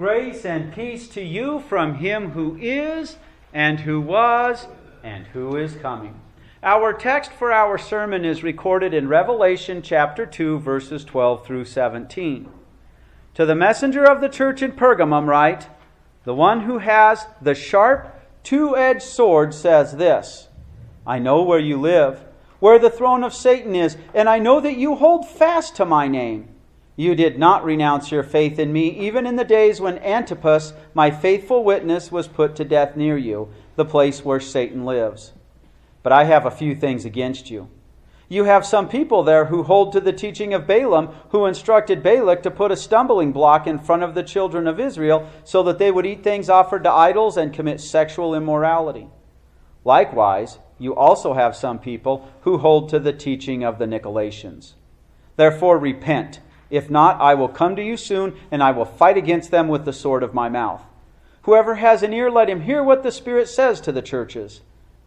Grace and peace to you from him who is, and who was, and who is coming. Our text for our sermon is recorded in Revelation chapter 2, verses 12 through 17. To the messenger of the church in Pergamum, write, The one who has the sharp, two edged sword says this I know where you live, where the throne of Satan is, and I know that you hold fast to my name you did not renounce your faith in me, even in the days when Antipas, my faithful witness, was put to death near you, the place where Satan lives. But I have a few things against you. You have some people there who hold to the teaching of Balaam, who instructed Balak to put a stumbling block in front of the children of Israel so that they would eat things offered to idols and commit sexual immorality. Likewise, you also have some people who hold to the teaching of the Nicolaitans. Therefore, repent if not, I will come to you soon, and I will fight against them with the sword of my mouth. Whoever has an ear, let him hear what the Spirit says to the churches.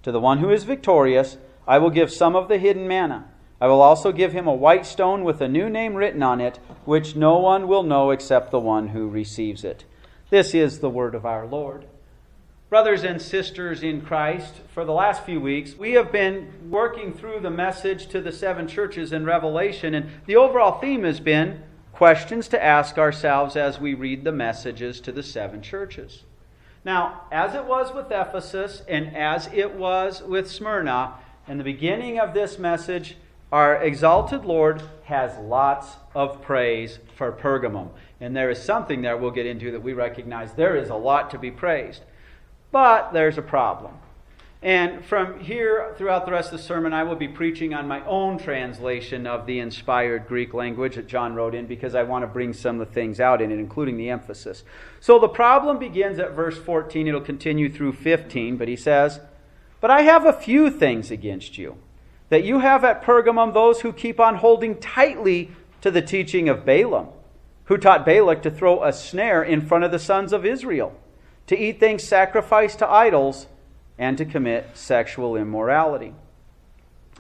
To the one who is victorious, I will give some of the hidden manna. I will also give him a white stone with a new name written on it, which no one will know except the one who receives it. This is the word of our Lord. Brothers and sisters in Christ, for the last few weeks, we have been working through the message to the seven churches in Revelation, and the overall theme has been questions to ask ourselves as we read the messages to the seven churches. Now, as it was with Ephesus and as it was with Smyrna, in the beginning of this message, our exalted Lord has lots of praise for Pergamum. And there is something there we'll get into that we recognize there is a lot to be praised. But there's a problem. And from here throughout the rest of the sermon, I will be preaching on my own translation of the inspired Greek language that John wrote in because I want to bring some of the things out in it, including the emphasis. So the problem begins at verse 14. It'll continue through 15, but he says, But I have a few things against you. That you have at Pergamum those who keep on holding tightly to the teaching of Balaam, who taught Balak to throw a snare in front of the sons of Israel to eat things sacrificed to idols, and to commit sexual immorality.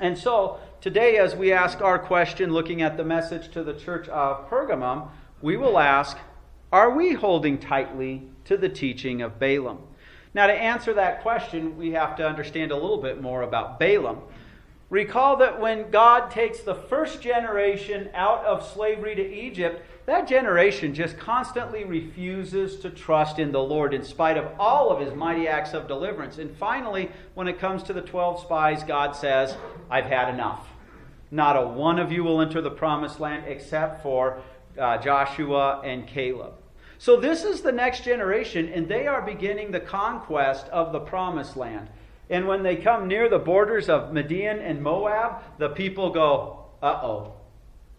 And so, today, as we ask our question, looking at the message to the church of Pergamum, we will ask Are we holding tightly to the teaching of Balaam? Now, to answer that question, we have to understand a little bit more about Balaam. Recall that when God takes the first generation out of slavery to Egypt, that generation just constantly refuses to trust in the Lord in spite of all of his mighty acts of deliverance. And finally, when it comes to the 12 spies, God says, I've had enough. Not a one of you will enter the promised land except for uh, Joshua and Caleb. So, this is the next generation, and they are beginning the conquest of the promised land. And when they come near the borders of Midian and Moab, the people go, uh oh,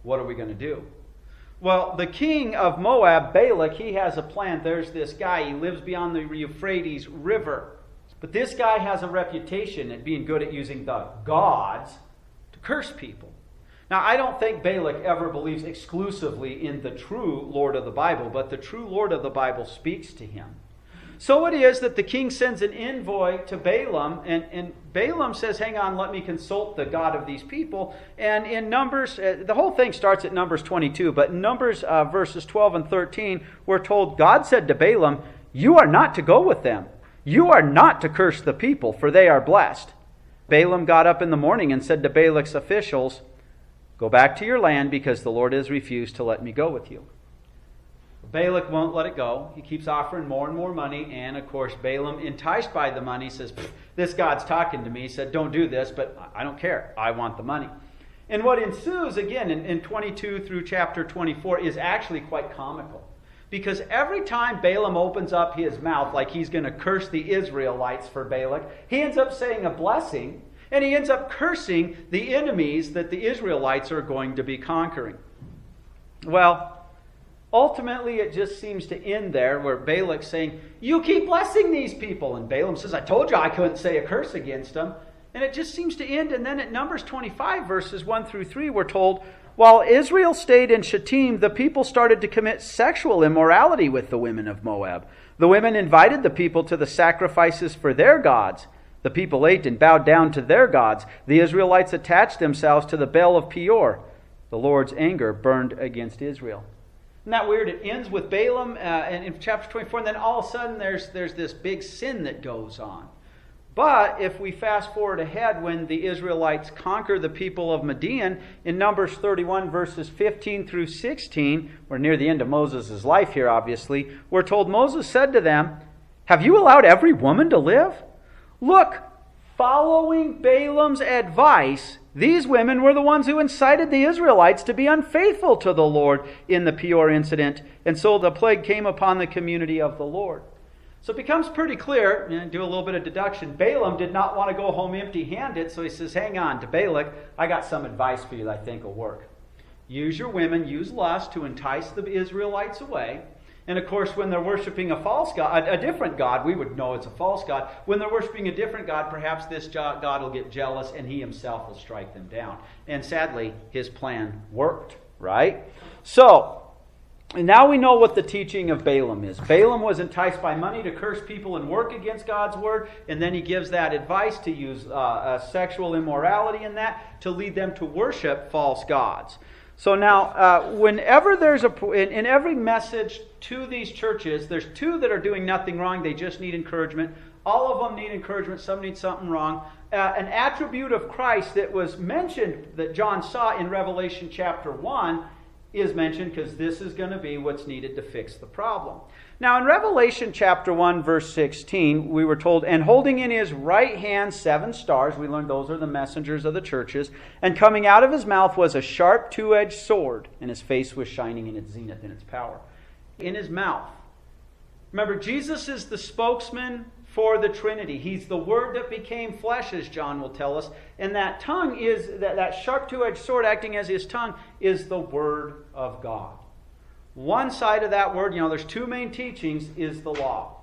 what are we going to do? Well, the king of Moab, Balak, he has a plan. There's this guy, he lives beyond the Euphrates River. But this guy has a reputation at being good at using the gods to curse people. Now, I don't think Balak ever believes exclusively in the true Lord of the Bible, but the true Lord of the Bible speaks to him. So it is that the king sends an envoy to Balaam, and, and Balaam says, Hang on, let me consult the God of these people. And in Numbers, uh, the whole thing starts at Numbers 22, but in Numbers uh, verses 12 and 13, we're told God said to Balaam, You are not to go with them. You are not to curse the people, for they are blessed. Balaam got up in the morning and said to Balak's officials, Go back to your land because the Lord has refused to let me go with you. Balak won't let it go. He keeps offering more and more money. And of course, Balaam, enticed by the money, says, This God's talking to me. He said, Don't do this, but I don't care. I want the money. And what ensues, again, in, in 22 through chapter 24, is actually quite comical. Because every time Balaam opens up his mouth like he's going to curse the Israelites for Balak, he ends up saying a blessing, and he ends up cursing the enemies that the Israelites are going to be conquering. Well, ultimately it just seems to end there where Balak's saying, You keep blessing these people. And Balaam says, I told you I couldn't say a curse against them. And it just seems to end. And then at Numbers 25, verses 1 through 3, we're told, While Israel stayed in Shittim, the people started to commit sexual immorality with the women of Moab. The women invited the people to the sacrifices for their gods. The people ate and bowed down to their gods. The Israelites attached themselves to the Baal of Peor. The Lord's anger burned against Israel. Isn't that weird? It ends with Balaam uh, in chapter 24, and then all of a sudden there's, there's this big sin that goes on. But if we fast forward ahead when the Israelites conquer the people of Midian, in Numbers 31, verses 15 through 16, we're near the end of Moses' life here, obviously, we're told Moses said to them, Have you allowed every woman to live? Look, following Balaam's advice, these women were the ones who incited the Israelites to be unfaithful to the Lord in the Peor incident, and so the plague came upon the community of the Lord. So it becomes pretty clear, and do a little bit of deduction. Balaam did not want to go home empty handed, so he says, Hang on to Balak, I got some advice for you that I think will work. Use your women, use lust to entice the Israelites away. And of course, when they're worshiping a false God, a, different God, we would know it's a false God. When they're worshiping a different God, perhaps this God will get jealous and he himself will strike them down. And sadly, his plan worked, right? So, now we know what the teaching of Balaam is. Balaam was enticed by money to curse people and work against God's word, and then he gives that advice to use uh, uh, sexual immorality in that to lead them to worship false gods. So now, uh, whenever there's a, in, in, every message to these churches, there's two that are doing nothing wrong, they just need encouragement. All of them need encouragement, some need something wrong. Uh, an attribute of Christ that was mentioned that John saw in Revelation chapter 1 is mentioned because this is going to be what's needed to fix the problem. Now, in Revelation chapter 1, verse 16, we were told, and holding in his right hand seven stars, we learned those are the messengers of the churches, and coming out of his mouth was a sharp two edged sword, and his face was shining in its zenith, in its power. In his mouth. Remember, Jesus is the spokesman for the Trinity. He's the Word that became flesh, as John will tell us. And that tongue is, that, that sharp two edged sword acting as his tongue, is the Word of God. One side of that word, you know, there's two main teachings, is the law.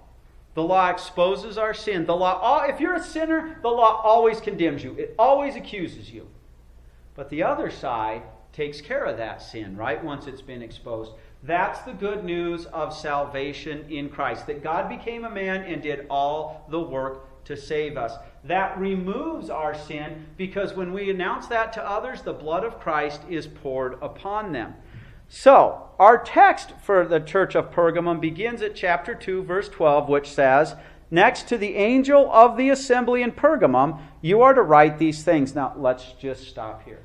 The law exposes our sin. The law, if you're a sinner, the law always condemns you, it always accuses you. But the other side takes care of that sin, right, once it's been exposed. That's the good news of salvation in Christ, that God became a man and did all the work to save us. That removes our sin because when we announce that to others, the blood of Christ is poured upon them. So, our text for the church of Pergamum begins at chapter 2, verse 12, which says, Next to the angel of the assembly in Pergamum, you are to write these things. Now, let's just stop here.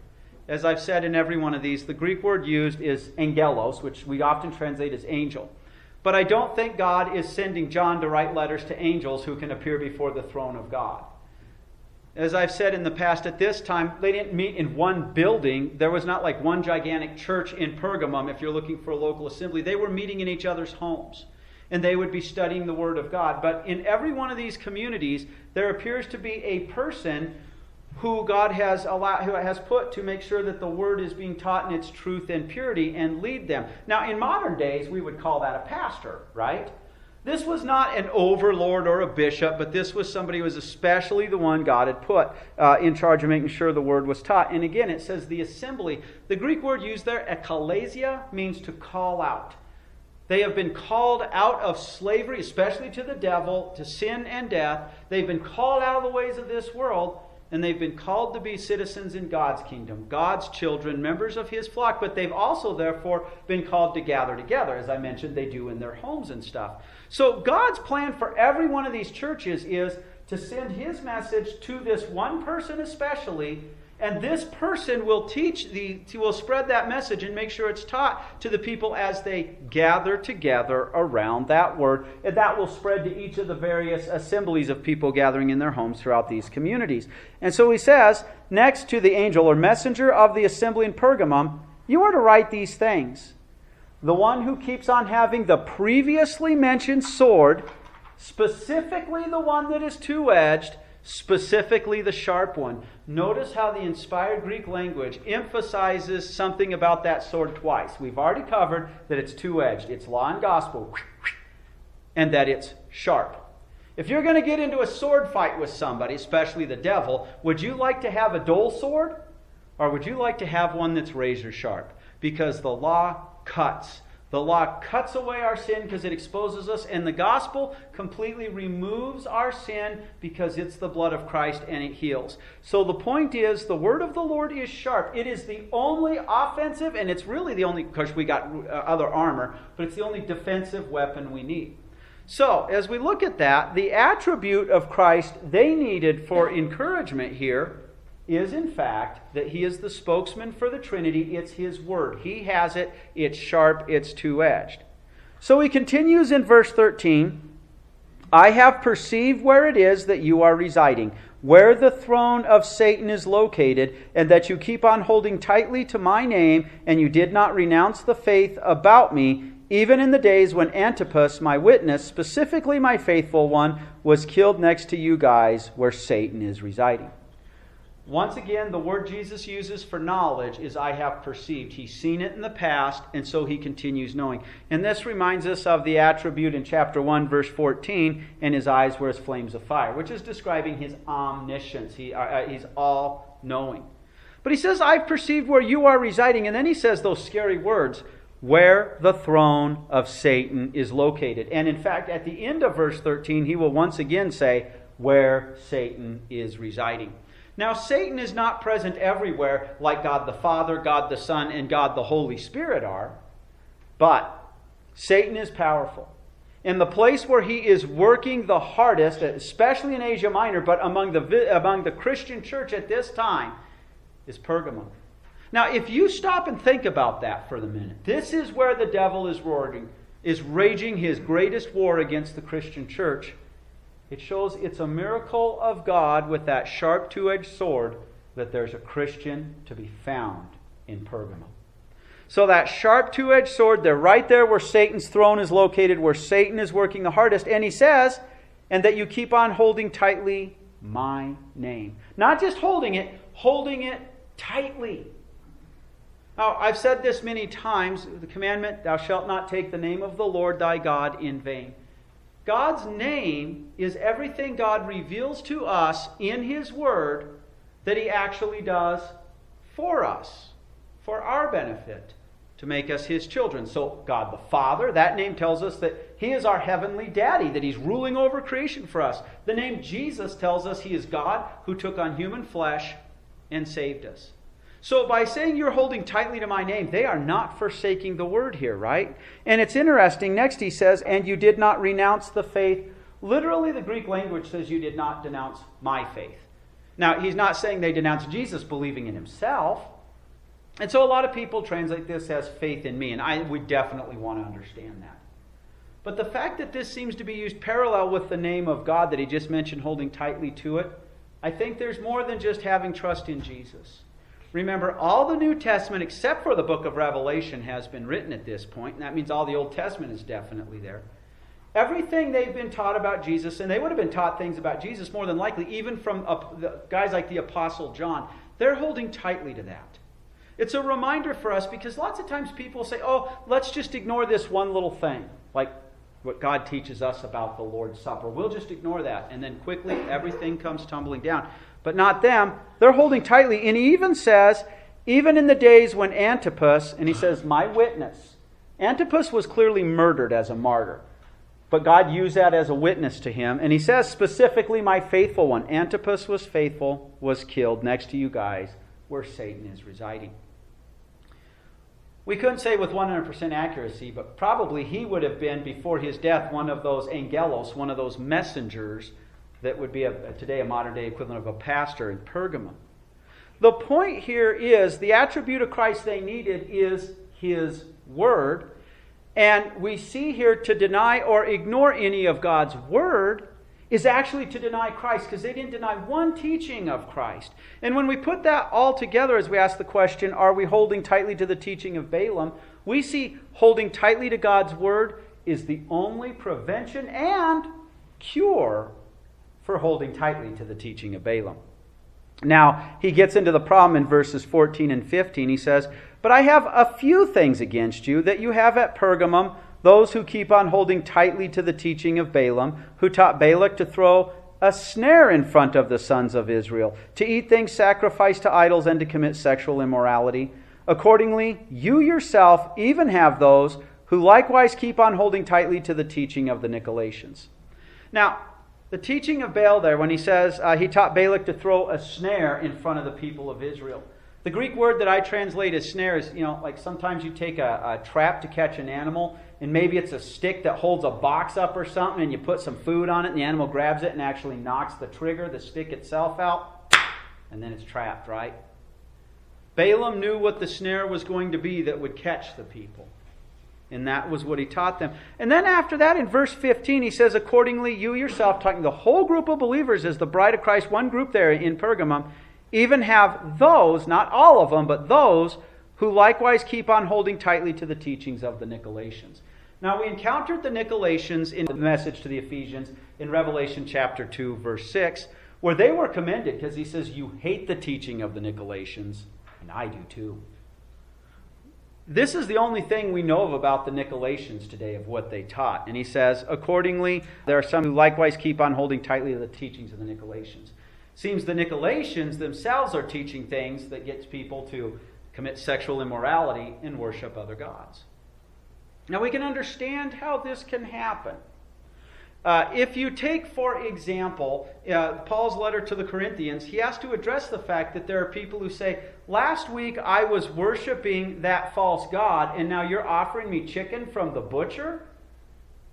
As I've said in every one of these, the Greek word used is angelos, which we often translate as angel. But I don't think God is sending John to write letters to angels who can appear before the throne of God. As I've said in the past, at this time, they didn't meet in one building. There was not like one gigantic church in Pergamum if you're looking for a local assembly. They were meeting in each other's homes and they would be studying the Word of God. But in every one of these communities, there appears to be a person who God has allowed, who has put to make sure that the word is being taught in its truth and purity and lead them. Now, in modern days, we would call that a pastor, right? This was not an overlord or a bishop, but this was somebody who was especially the one God had put uh, in charge of making sure the word was taught. And again, it says the assembly. The Greek word used there, ekklesia, means to call out. They have been called out of slavery, especially to the devil, to sin and death. They've been called out of the ways of this world and they've been called to be citizens in God's kingdom, God's children, members of His flock, but they've also, therefore, been called to gather together. As I mentioned, they do in their homes and stuff. So, God's plan for every one of these churches is to send His message to this one person, especially, and this person will teach the, will spread that message and make sure it's taught to the people as they gather together around that word. And that will spread to each of the various assemblies of people gathering in their homes throughout these communities. And so he says, next to the angel or messenger of the assembly in Pergamum, you are to write these things. The one who keeps on having the previously mentioned sword, specifically the one that is two edged, specifically the sharp one. Notice how the inspired Greek language emphasizes something about that sword twice. We've already covered that it's two edged, it's law and gospel, and that it's sharp. If you're going to get into a sword fight with somebody, especially the devil, would you like to have a dull sword? Or would you like to have one that's razor sharp? Because the law cuts, The law cuts away our sin because it exposes us, and the gospel completely removes our sin because it's the blood of Christ and it heals. So the point is, the word of the Lord is sharp. It is the only offensive, and it's really the only, because we got uh, other armor, but it's the only defensive weapon we need. So, as we look at that, the attribute of Christ they needed for encouragement here is, in fact, that he is the spokesman for the Trinity. It's his word. He has it, it's sharp, it's two edged. So he continues in verse 13 I have perceived where it is that you are residing, where the throne of Satan is located, and that you keep on holding tightly to my name, and you did not renounce the faith about me even in the days when Antipas, my witness, specifically my faithful one, was killed next to you guys where Satan is residing. Once again, the word Jesus uses for knowledge is I have perceived. He's seen it in the past, and so he continues knowing. And this reminds us of the attribute in chapter 1, verse 14, and his eyes were as flames of fire, which is describing his omniscience. He, uh, uh he's all knowing. But he says, I've perceived where you are residing. And then he says those scary words where the throne of Satan is located. And in fact, at the end of verse 13, he will once again say, where Satan is residing. Now, Satan is not present everywhere like God the Father, God the Son, and God the Holy Spirit are, but Satan is powerful. And the place where he is working the hardest, especially in Asia Minor, but among the, among the Christian church at this time, is Pergamum. Now, if you stop and think about that for the minute, this is where the devil is roaring, is raging his greatest war against the Christian church. It shows it's a miracle of God with that sharp two edged sword that there's a Christian to be found in Pergamum. So, that sharp two edged sword, they're right there where Satan's throne is located, where Satan is working the hardest. And he says, and that you keep on holding tightly my name. Not just holding it, holding it tightly. Now, I've said this many times the commandment, Thou shalt not take the name of the Lord thy God in vain. God's name is everything God reveals to us in His Word that He actually does for us, for our benefit, to make us His children. So, God the Father, that name tells us that He is our heavenly daddy, that He's ruling over creation for us. The name Jesus tells us He is God who took on human flesh and saved us. So, by saying you're holding tightly to my name, they are not forsaking the word here, right? And it's interesting. Next, he says, and you did not renounce the faith. Literally, the Greek language says you did not denounce my faith. Now, he's not saying they denounced Jesus believing in himself. And so, a lot of people translate this as faith in me, and I would definitely want to understand that. But the fact that this seems to be used parallel with the name of God that he just mentioned, holding tightly to it, I think there's more than just having trust in Jesus. Remember, all the New Testament, except for the book of Revelation, has been written at this point, and that means all the Old Testament is definitely there. Everything they've been taught about Jesus, and they would have been taught things about Jesus more than likely, even from guys like the Apostle John, they're holding tightly to that. It's a reminder for us because lots of times people say, oh, let's just ignore this one little thing, like what God teaches us about the Lord's Supper. We'll just ignore that. And then quickly everything comes tumbling down but not them. They're holding tightly. And he even says, even in the days when Antipas, and he says, my witness, Antipas was clearly murdered as a martyr. But God used that as a witness to him. And he says specifically, my faithful one. Antipas was faithful, was killed next to you guys where Satan is residing. We couldn't say with 100% accuracy, but probably he would have been, before his death, one of those angelos, one of those messengers that would be a, today a modern day equivalent of a pastor in Pergamum. The point here is the attribute of Christ they needed is his word. And we see here to deny or ignore any of God's word is actually to deny Christ because they didn't deny one teaching of Christ. And when we put that all together as we ask the question, are we holding tightly to the teaching of Balaam? We see holding tightly to God's word is the only prevention and cure for holding tightly to the teaching of Balaam. Now, he gets into the problem in verses 14 and 15. He says, But I have a few things against you that you have at Pergamum, those who keep on holding tightly to the teaching of Balaam, who taught Balak to throw a snare in front of the sons of Israel, to eat things sacrificed to idols and to commit sexual immorality. Accordingly, you yourself even have those who likewise keep on holding tightly to the teaching of the Nicolaitans. Now, the teaching of Baal there, when he says uh, he taught Balak to throw a snare in front of the people of Israel. The Greek word that I translate as snare is, you know, like sometimes you take a, a trap to catch an animal, and maybe it's a stick that holds a box up or something, and you put some food on it, and the animal grabs it and actually knocks the trigger, the stick itself out, and then it's trapped, right? Balaam knew what the snare was going to be that would catch the people. And that was what he taught them. And then after that, in verse 15, he says, Accordingly, you yourself, talking the whole group of believers as the bride of Christ, one group there in Pergamum, even have those, not all of them, but those who likewise keep on holding tightly to the teachings of the Nicolaitans. Now, we encountered the Nicolaitans in the message to the Ephesians in Revelation chapter 2, verse 6, where they were commended because he says, You hate the teaching of the Nicolaitans, and I do too. This is the only thing we know of about the Nicolaitans today of what they taught. And he says, accordingly, there are some who likewise keep on holding tightly to the teachings of the Nicolaitans. Seems the Nicolaitans themselves are teaching things that gets people to commit sexual immorality and worship other gods. Now we can understand how this can happen. Uh, if you take, for example, uh, Paul's letter to the Corinthians, he has to address the fact that there are people who say, Last week I was worshiping that false God, and now you're offering me chicken from the butcher?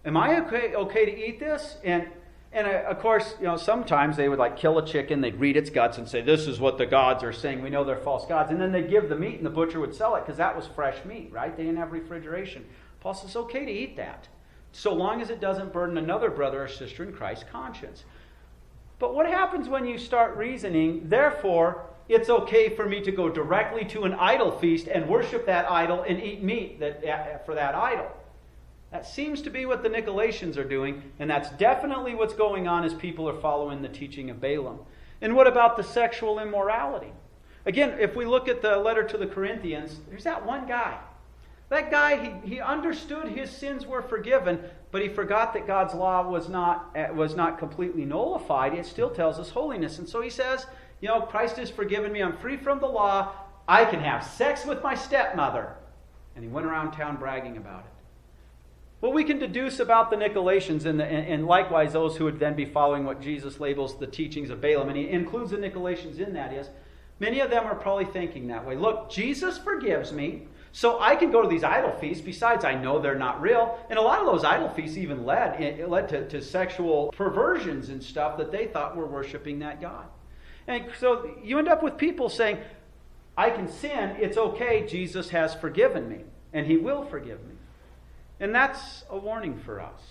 Am I okay, okay to eat this? And, and uh, of course, you know, sometimes they would like kill a chicken, they'd read its guts and say, This is what the gods are saying. We know they're false gods. And then they'd give the meat, and the butcher would sell it because that was fresh meat, right? They didn't have refrigeration. Paul says, It's okay to eat that so long as it doesn't burden another brother or sister in Christ's conscience. But what happens when you start reasoning, therefore, it's okay for me to go directly to an idol feast and worship that idol and eat meat that, for that idol? That seems to be what the Nicolaitans are doing, and that's definitely what's going on as people are following the teaching of Balaam. And what about the sexual immorality? Again, if we look at the letter to the Corinthians, there's that one guy that guy, he, he understood his sins were forgiven, but he forgot that God's law was not, eh, was not completely nullified. It still tells us holiness. And so he says, You know, Christ has forgiven me. I'm free from the law. I can have sex with my stepmother. And he went around town bragging about it. What we can deduce about the Nicolaitans and, the, and, likewise those who would then be following what Jesus labels the teachings of Balaam, and he includes the Nicolaitans in that, is many of them are probably thinking that way. Look, Jesus forgives me. So I can go to these idol feasts. Besides, I know they're not real. And a lot of those idol feasts even led, led to, to sexual perversions and stuff that they thought were worshiping that God. And so you end up with people saying, I can sin. It's okay. Jesus has forgiven me, and he will forgive me. And that's a warning for us.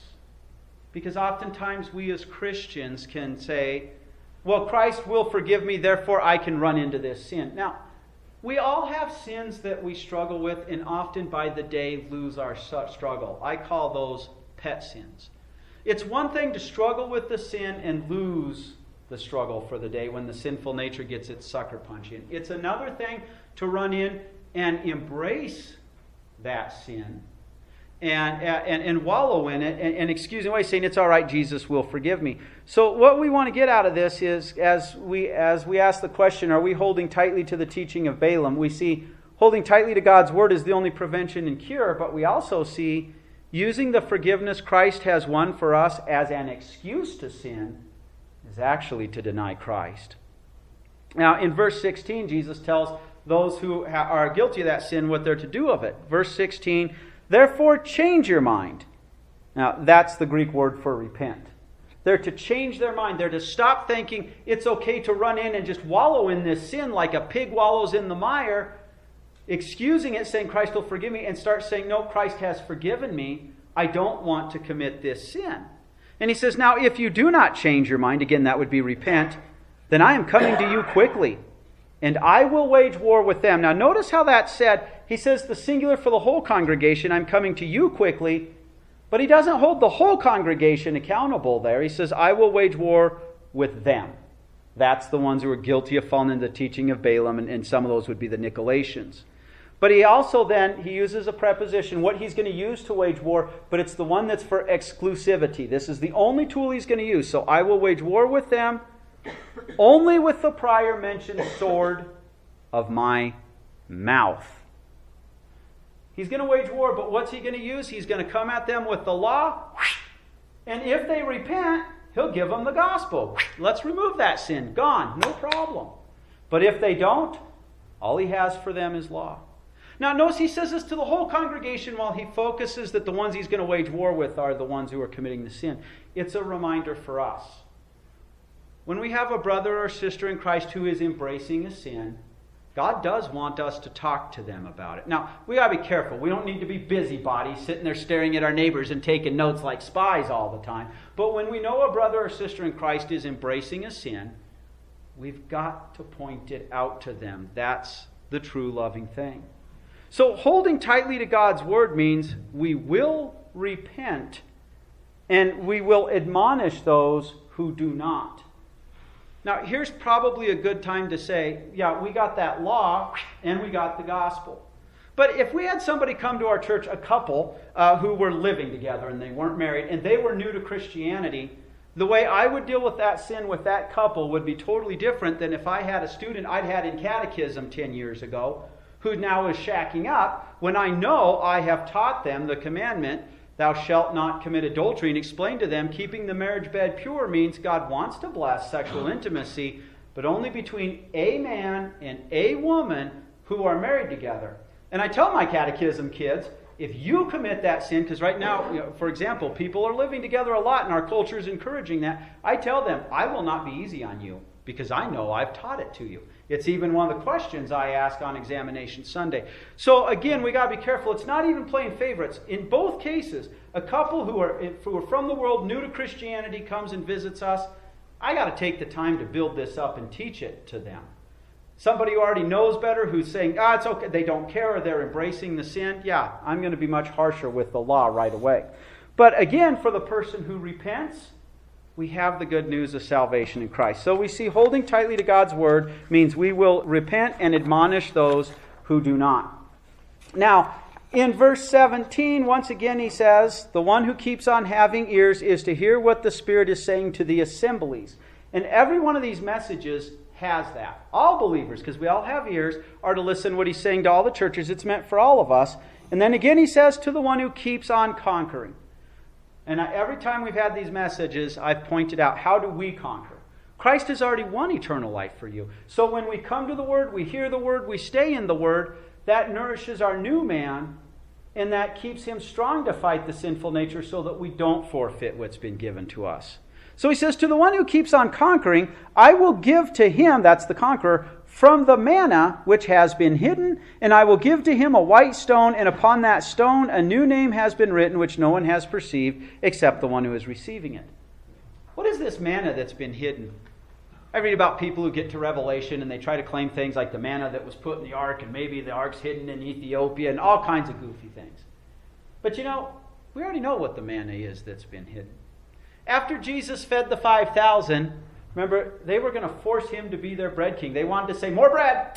Because oftentimes we as Christians can say, well, Christ will forgive me, therefore I can run into this sin. Now, we all have sins that we struggle with, and often by the day lose our struggle. I call those pet sins. It's one thing to struggle with the sin and lose the struggle for the day when the sinful nature gets its sucker punch in. It's another thing to run in and embrace that sin and, and, and wallow in it and, and excuse away, saying, It's all right, Jesus will forgive me. So, what we want to get out of this is as we, as we ask the question, Are we holding tightly to the teaching of Balaam? We see holding tightly to God's word is the only prevention and cure, but we also see using the forgiveness Christ has won for us as an excuse to sin is actually to deny Christ. Now, in verse 16, Jesus tells those who are guilty of that sin what they're to do of it. Verse 16, Therefore, change your mind. Now, that's the Greek word for repent. They're to change their mind. They're to stop thinking it's okay to run in and just wallow in this sin like a pig wallows in the mire, excusing it, saying, Christ will forgive me, and start saying, No, Christ has forgiven me. I don't want to commit this sin. And he says, Now, if you do not change your mind, again, that would be repent, then I am coming to you quickly, and I will wage war with them. Now, notice how that's said he says the singular for the whole congregation, I'm coming to you quickly. But he doesn't hold the whole congregation accountable there. He says, I will wage war with them. That's the ones who are guilty of falling into the teaching of Balaam, and, and some of those would be the Nicolaitans. But he also then he uses a preposition, what he's going to use to wage war, but it's the one that's for exclusivity. This is the only tool he's going to use. So I will wage war with them only with the prior mentioned sword of my mouth. He's going to wage war, but what's he going to use? He's going to come at them with the law. And if they repent, he'll give them the gospel. Let's remove that sin. Gone. No problem. But if they don't, all he has for them is law. Now, notice he says this to the whole congregation while he focuses that the ones he's going to wage war with are the ones who are committing the sin. It's a reminder for us. When we have a brother or sister in Christ who is embracing a sin, God does want us to talk to them about it. Now, we got to be careful. We don't need to be busybodies sitting there staring at our neighbors and taking notes like spies all the time. But when we know a brother or sister in Christ is embracing a sin, we've got to point it out to them. That's the true loving thing. So, holding tightly to God's word means we will repent and we will admonish those who do not. Now, here's probably a good time to say, yeah, we got that law and we got the gospel. But if we had somebody come to our church, a couple uh, who were living together and they weren't married, and they were new to Christianity, the way I would deal with that sin with that couple would be totally different than if I had a student I'd had in catechism 10 years ago who now is shacking up when I know I have taught them the commandment Thou shalt not commit adultery, and explain to them keeping the marriage bed pure means God wants to bless sexual intimacy, but only between a man and a woman who are married together. And I tell my catechism kids, if you commit that sin, because right now, you know, for example, people are living together a lot and our culture is encouraging that, I tell them, I will not be easy on you because I know I've taught it to you. It's even one of the questions I ask on examination Sunday. So again, we got to be careful. It's not even playing favorites. In both cases, a couple who are, who are from the world, new to Christianity, comes and visits us. I got to take the time to build this up and teach it to them. Somebody who already knows better, who's saying, ah, it's okay, they don't care, or they're embracing the sin, yeah, I'm going to be much harsher with the law right away. But again, for the person who repents, we have the good news of salvation in Christ. So we see holding tightly to God's word means we will repent and admonish those who do not. Now, in verse 17, once again, he says, The one who keeps on having ears is to hear what the Spirit is saying to the assemblies. And every one of these messages has that. All believers, because we all have ears, are to listen what he's saying to all the churches. It's meant for all of us. And then again, he says, To the one who keeps on conquering. And every time we've had these messages, I've pointed out how do we conquer? Christ has already won eternal life for you. So when we come to the Word, we hear the Word, we stay in the Word, that nourishes our new man, and that keeps him strong to fight the sinful nature so that we don't forfeit what's been given to us. So he says, To the one who keeps on conquering, I will give to him, that's the conqueror, from the manna which has been hidden, and I will give to him a white stone, and upon that stone a new name has been written, which no one has perceived except the one who is receiving it. What is this manna that's been hidden? I read about people who get to Revelation and they try to claim things like the manna that was put in the ark, and maybe the ark's hidden in Ethiopia, and all kinds of goofy things. But you know, we already know what the manna is that's been hidden. After Jesus fed the 5,000, Remember, they were going to force him to be their bread king. They wanted to say, More bread!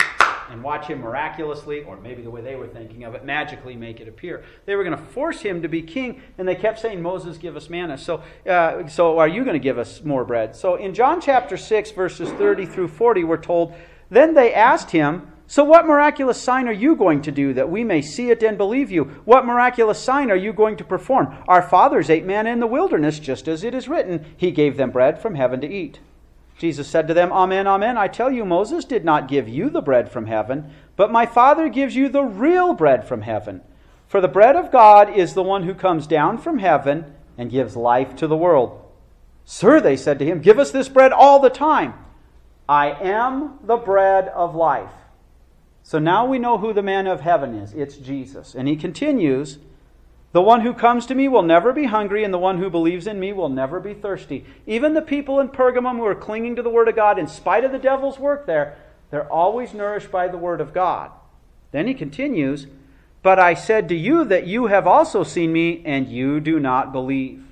And watch him miraculously, or maybe the way they were thinking of it, magically make it appear. They were going to force him to be king, and they kept saying, Moses, give us manna. So, uh, so are you going to give us more bread? So in John chapter 6, verses 30 through 40, we're told, Then they asked him, so, what miraculous sign are you going to do that we may see it and believe you? What miraculous sign are you going to perform? Our fathers ate manna in the wilderness, just as it is written, He gave them bread from heaven to eat. Jesus said to them, Amen, amen. I tell you, Moses did not give you the bread from heaven, but my Father gives you the real bread from heaven. For the bread of God is the one who comes down from heaven and gives life to the world. Sir, they said to him, give us this bread all the time. I am the bread of life. So now we know who the manna of heaven is. It's Jesus. And he continues, the one who comes to me will never be hungry, and the one who believes in me will never be thirsty. Even the people in Pergamum who are clinging to the Word of God, in spite of the devil's work there, they're always nourished by the Word of God. Then he continues, But I said to you that you have also seen me, and you do not believe.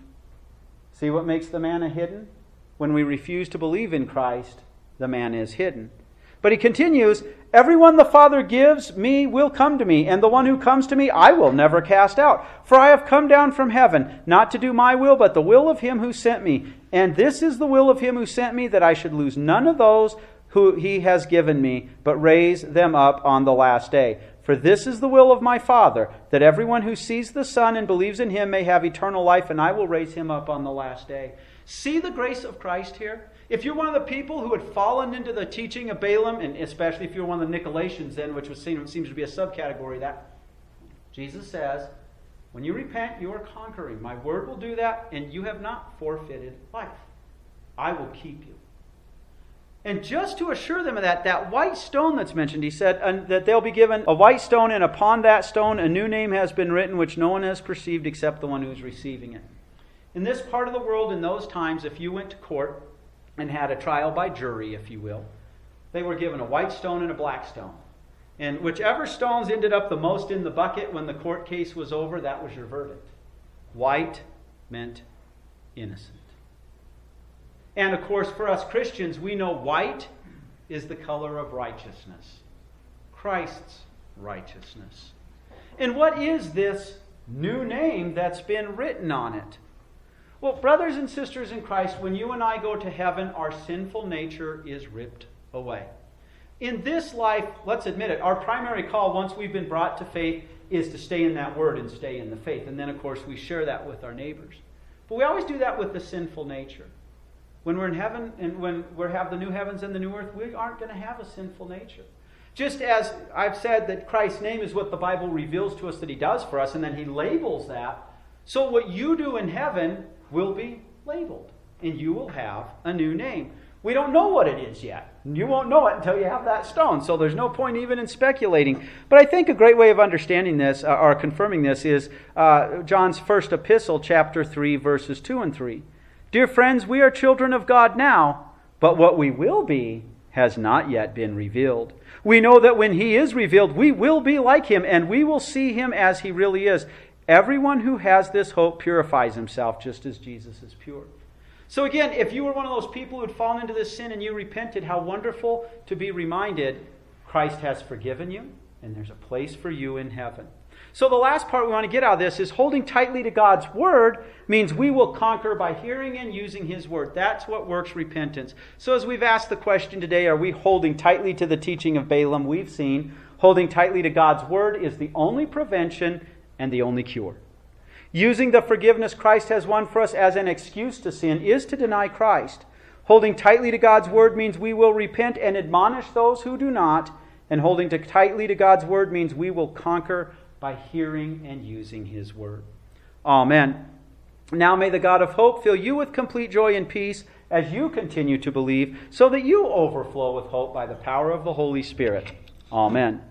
See what makes the manna hidden? When we refuse to believe in Christ, the manna is hidden. But he continues, Everyone the Father gives me will come to me, and the one who comes to me I will never cast out. For I have come down from heaven, not to do my will, but the will of him who sent me. And this is the will of him who sent me, that I should lose none of those who he has given me, but raise them up on the last day. For this is the will of my Father, that everyone who sees the Son and believes in him may have eternal life, and I will raise him up on the last day. See the grace of Christ here? If you're one of the people who had fallen into the teaching of Balaam, and especially if you're one of the Nicolaitans, then, which was seen, seems to be a subcategory that, Jesus says, when you repent, you are conquering. My word will do that, and you have not forfeited life. I will keep you. And just to assure them of that, that white stone that's mentioned, he said that they'll be given a white stone, and upon that stone a new name has been written, which no one has perceived except the one who is receiving it. In this part of the world, in those times, if you went to court and had a trial by jury, if you will, they were given a white stone and a black stone. And whichever stones ended up the most in the bucket when the court case was over, that was your verdict. White meant innocent. And of course, for us Christians, we know white is the color of righteousness, Christ's righteousness. And what is this new name that's been written on it? Well, brothers and sisters in Christ, when you and I go to heaven, our sinful nature is ripped away. In this life, let's admit it, our primary call, once we've been brought to faith, is to stay in that word and stay in the faith. And then, of course, we share that with our neighbors. But we always do that with the sinful nature. When we're in heaven and when we have the new heavens and the new earth, we aren't going to have a sinful nature. Just as I've said that Christ's name is what the Bible reveals to us that He does for us, and then He labels that, so what you do in heaven will be labeled, and you will have a new name. We don't know what it is yet. You won't know it until you have that stone, so there's no point even in speculating. But I think a great way of understanding this, uh, or confirming this, is uh, John's first epistle, chapter 3, verses 2 and 3. Dear friends, we are children of God now, but what we will be has not yet been revealed. We know that when he is revealed, we will be like him, and we will see him as he really is. Everyone who has this hope purifies himself just as Jesus is pure. So, again, if you were one of those people who had fallen into this sin and you repented, how wonderful to be reminded Christ has forgiven you, and there's a place for you in heaven. So, the last part we want to get out of this is holding tightly to God's word means we will conquer by hearing and using his word. That's what works repentance. So, as we've asked the question today, are we holding tightly to the teaching of Balaam? We've seen holding tightly to God's word is the only prevention and the only cure. Using the forgiveness Christ has won for us as an excuse to sin is to deny Christ. Holding tightly to God's word means we will repent and admonish those who do not. And holding to tightly to God's word means we will conquer by hearing and using his word. Amen. Now may the God of hope fill you with complete joy and peace as you continue to believe, so that you overflow with hope by the power of the Holy Spirit. Amen.